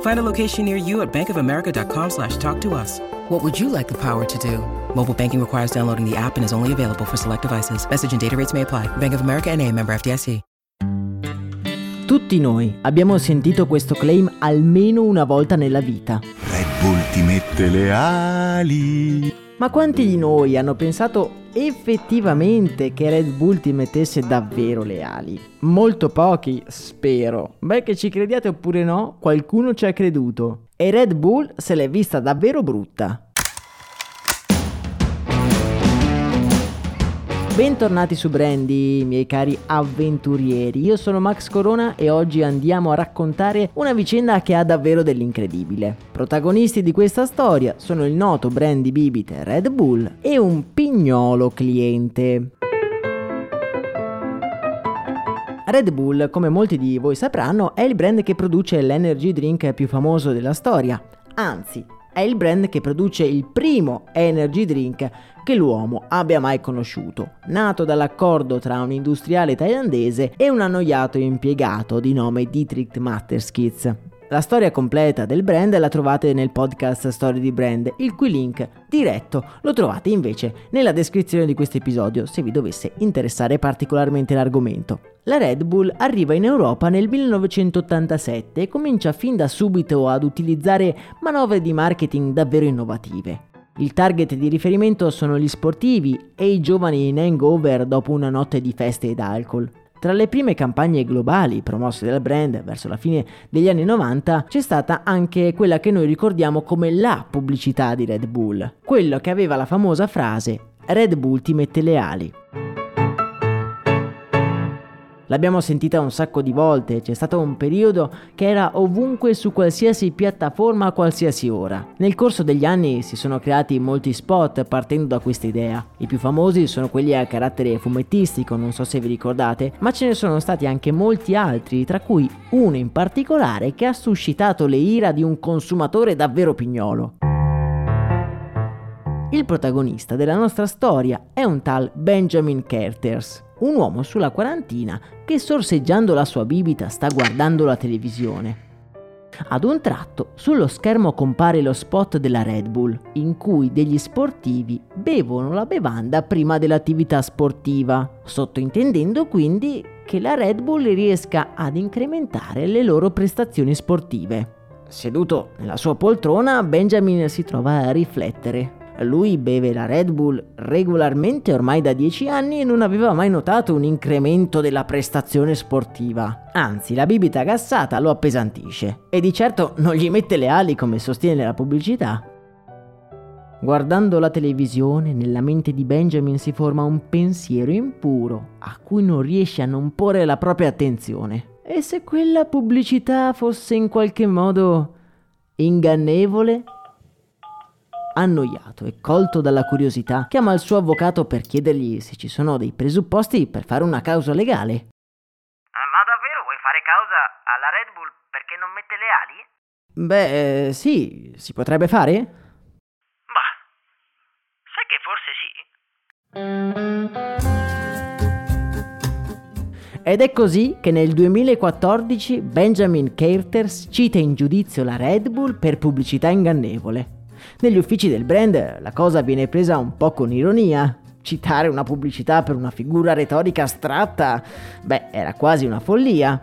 Find a location near you at bankofamerica.com slash talk to us. What would you like the power to do? Mobile banking requires downloading the app and is only available for select devices. Message and data rates may apply. Bank of America and a member FDIC. Tutti noi abbiamo sentito questo claim almeno una volta nella vita. Red Bull ti mette le ali. Ma quanti di noi hanno pensato effettivamente che Red Bull ti mettesse davvero le ali? Molto pochi, spero. Beh, che ci crediate oppure no, qualcuno ci ha creduto. E Red Bull se l'è vista davvero brutta. Bentornati su Brandy, miei cari avventurieri. Io sono Max Corona e oggi andiamo a raccontare una vicenda che ha davvero dell'incredibile. Protagonisti di questa storia sono il noto Brandy Bibite Red Bull e un pignolo cliente. Red Bull, come molti di voi sapranno, è il brand che produce l'energy drink più famoso della storia. Anzi, è il brand che produce il primo energy drink che l'uomo abbia mai conosciuto, nato dall'accordo tra un industriale thailandese e un annoiato impiegato di nome Dietrich Matterskitz. La storia completa del brand la trovate nel podcast Story di Brand, il cui link diretto lo trovate invece nella descrizione di questo episodio se vi dovesse interessare particolarmente l'argomento. La Red Bull arriva in Europa nel 1987 e comincia fin da subito ad utilizzare manovre di marketing davvero innovative. Il target di riferimento sono gli sportivi e i giovani in hangover dopo una notte di feste ed alcol. Tra le prime campagne globali promosse dal brand verso la fine degli anni 90 c'è stata anche quella che noi ricordiamo come la pubblicità di Red Bull, quello che aveva la famosa frase Red Bull ti mette le ali. L'abbiamo sentita un sacco di volte, c'è stato un periodo che era ovunque su qualsiasi piattaforma a qualsiasi ora. Nel corso degli anni si sono creati molti spot partendo da questa idea. I più famosi sono quelli a carattere fumettistico, non so se vi ricordate, ma ce ne sono stati anche molti altri, tra cui uno in particolare che ha suscitato le ira di un consumatore davvero pignolo. Il protagonista della nostra storia è un tal Benjamin Carters, un uomo sulla quarantina che sorseggiando la sua bibita sta guardando la televisione. Ad un tratto sullo schermo compare lo spot della Red Bull, in cui degli sportivi bevono la bevanda prima dell'attività sportiva, sottointendendo quindi che la Red Bull riesca ad incrementare le loro prestazioni sportive. Seduto nella sua poltrona, Benjamin si trova a riflettere. Lui beve la Red Bull regolarmente ormai da 10 anni e non aveva mai notato un incremento della prestazione sportiva. Anzi, la bibita gassata lo appesantisce e di certo non gli mette le ali come sostiene la pubblicità. Guardando la televisione, nella mente di Benjamin si forma un pensiero impuro a cui non riesce a non porre la propria attenzione. E se quella pubblicità fosse in qualche modo ingannevole? Annoiato e colto dalla curiosità, chiama il suo avvocato per chiedergli se ci sono dei presupposti per fare una causa legale. Ma davvero vuoi fare causa alla Red Bull perché non mette le ali? Beh, eh, sì, si potrebbe fare? Ma sai che forse sì? Ed è così che nel 2014 Benjamin Carters cita in giudizio la Red Bull per pubblicità ingannevole. Negli uffici del brand la cosa viene presa un po' con ironia. Citare una pubblicità per una figura retorica astratta, beh, era quasi una follia.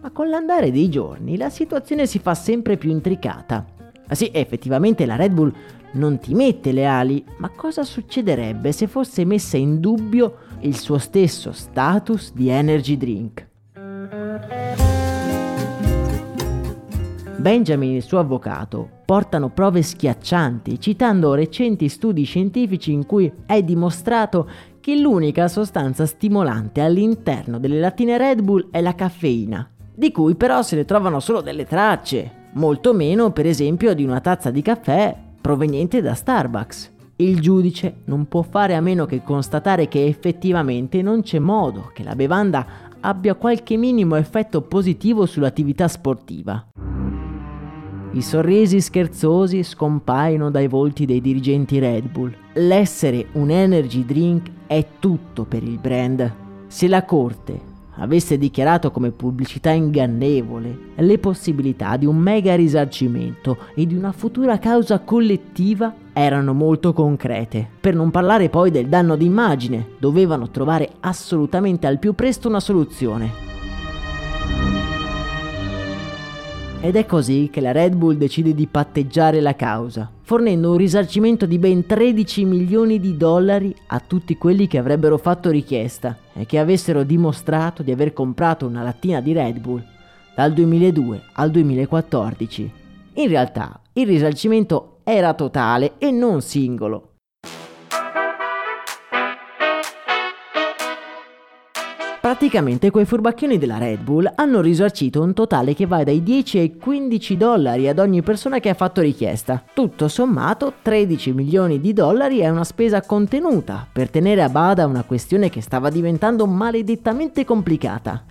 Ma con l'andare dei giorni la situazione si fa sempre più intricata. Ah sì, effettivamente la Red Bull non ti mette le ali, ma cosa succederebbe se fosse messa in dubbio il suo stesso status di energy drink? Benjamin e il suo avvocato portano prove schiaccianti, citando recenti studi scientifici in cui è dimostrato che l'unica sostanza stimolante all'interno delle lattine Red Bull è la caffeina, di cui però se ne trovano solo delle tracce. molto meno per esempio di una tazza di caffè proveniente da Starbucks. Il giudice non può fare a meno che constatare che effettivamente non c'è modo che la bevanda abbia qualche minimo effetto positivo sull'attività sportiva. I sorrisi scherzosi scompaiono dai volti dei dirigenti Red Bull. L'essere un energy drink è tutto per il brand. Se la corte avesse dichiarato come pubblicità ingannevole le possibilità di un mega risarcimento e di una futura causa collettiva erano molto concrete. Per non parlare poi del danno d'immagine, dovevano trovare assolutamente al più presto una soluzione. Ed è così che la Red Bull decide di patteggiare la causa, fornendo un risarcimento di ben 13 milioni di dollari a tutti quelli che avrebbero fatto richiesta e che avessero dimostrato di aver comprato una lattina di Red Bull dal 2002 al 2014. In realtà il risarcimento era totale e non singolo, Praticamente quei furbacchioni della Red Bull hanno risarcito un totale che va dai 10 ai 15 dollari ad ogni persona che ha fatto richiesta. Tutto sommato 13 milioni di dollari è una spesa contenuta per tenere a bada una questione che stava diventando maledettamente complicata.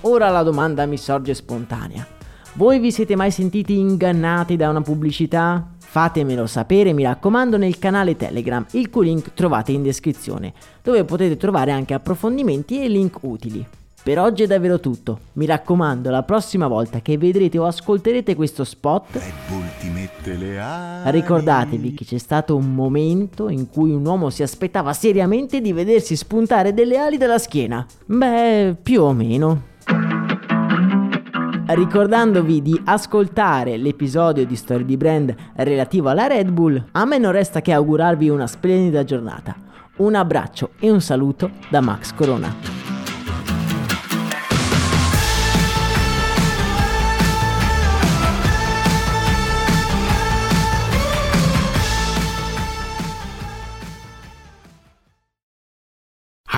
Ora la domanda mi sorge spontanea. Voi vi siete mai sentiti ingannati da una pubblicità? Fatemelo sapere, mi raccomando, nel canale Telegram, il cui link trovate in descrizione, dove potete trovare anche approfondimenti e link utili. Per oggi è davvero tutto. Mi raccomando, la prossima volta che vedrete o ascolterete questo spot, ricordatevi che c'è stato un momento in cui un uomo si aspettava seriamente di vedersi spuntare delle ali dalla schiena. Beh, più o meno ricordandovi di ascoltare l'episodio di Story di Brand relativo alla Red Bull, a me non resta che augurarvi una splendida giornata. Un abbraccio e un saluto da Max Corona.